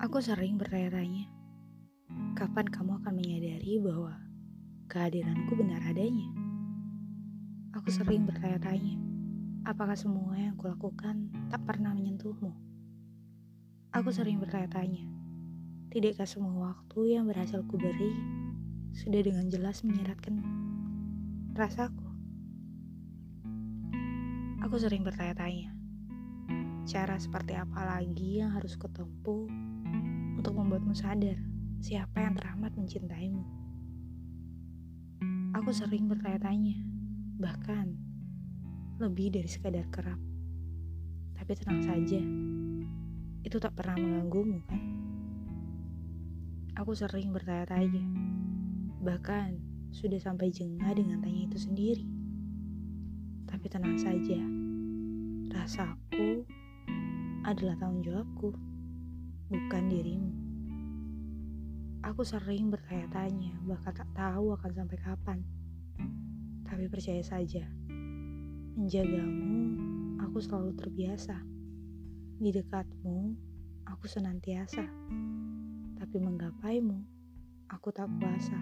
Aku sering bertanya-tanya, kapan kamu akan menyadari bahwa kehadiranku benar adanya? Aku sering bertanya-tanya, apakah semua yang kulakukan tak pernah menyentuhmu? Aku sering bertanya-tanya, tidakkah semua waktu yang berhasil kuberi sudah dengan jelas menyeratkan rasaku? Aku sering bertanya-tanya, cara seperti apa lagi yang harus kutempuh membuatmu sadar siapa yang teramat mencintaimu. Aku sering bertanya-tanya, bahkan lebih dari sekadar kerap. Tapi tenang saja, itu tak pernah mengganggumu kan? Aku sering bertanya-tanya, bahkan sudah sampai jengah dengan tanya itu sendiri. Tapi tenang saja, rasaku adalah tanggung jawabku bukan dirimu. Aku sering bertanya-tanya, bahkan tak tahu akan sampai kapan. Tapi percaya saja, menjagamu aku selalu terbiasa. Di dekatmu, aku senantiasa. Tapi menggapaimu, aku tak kuasa.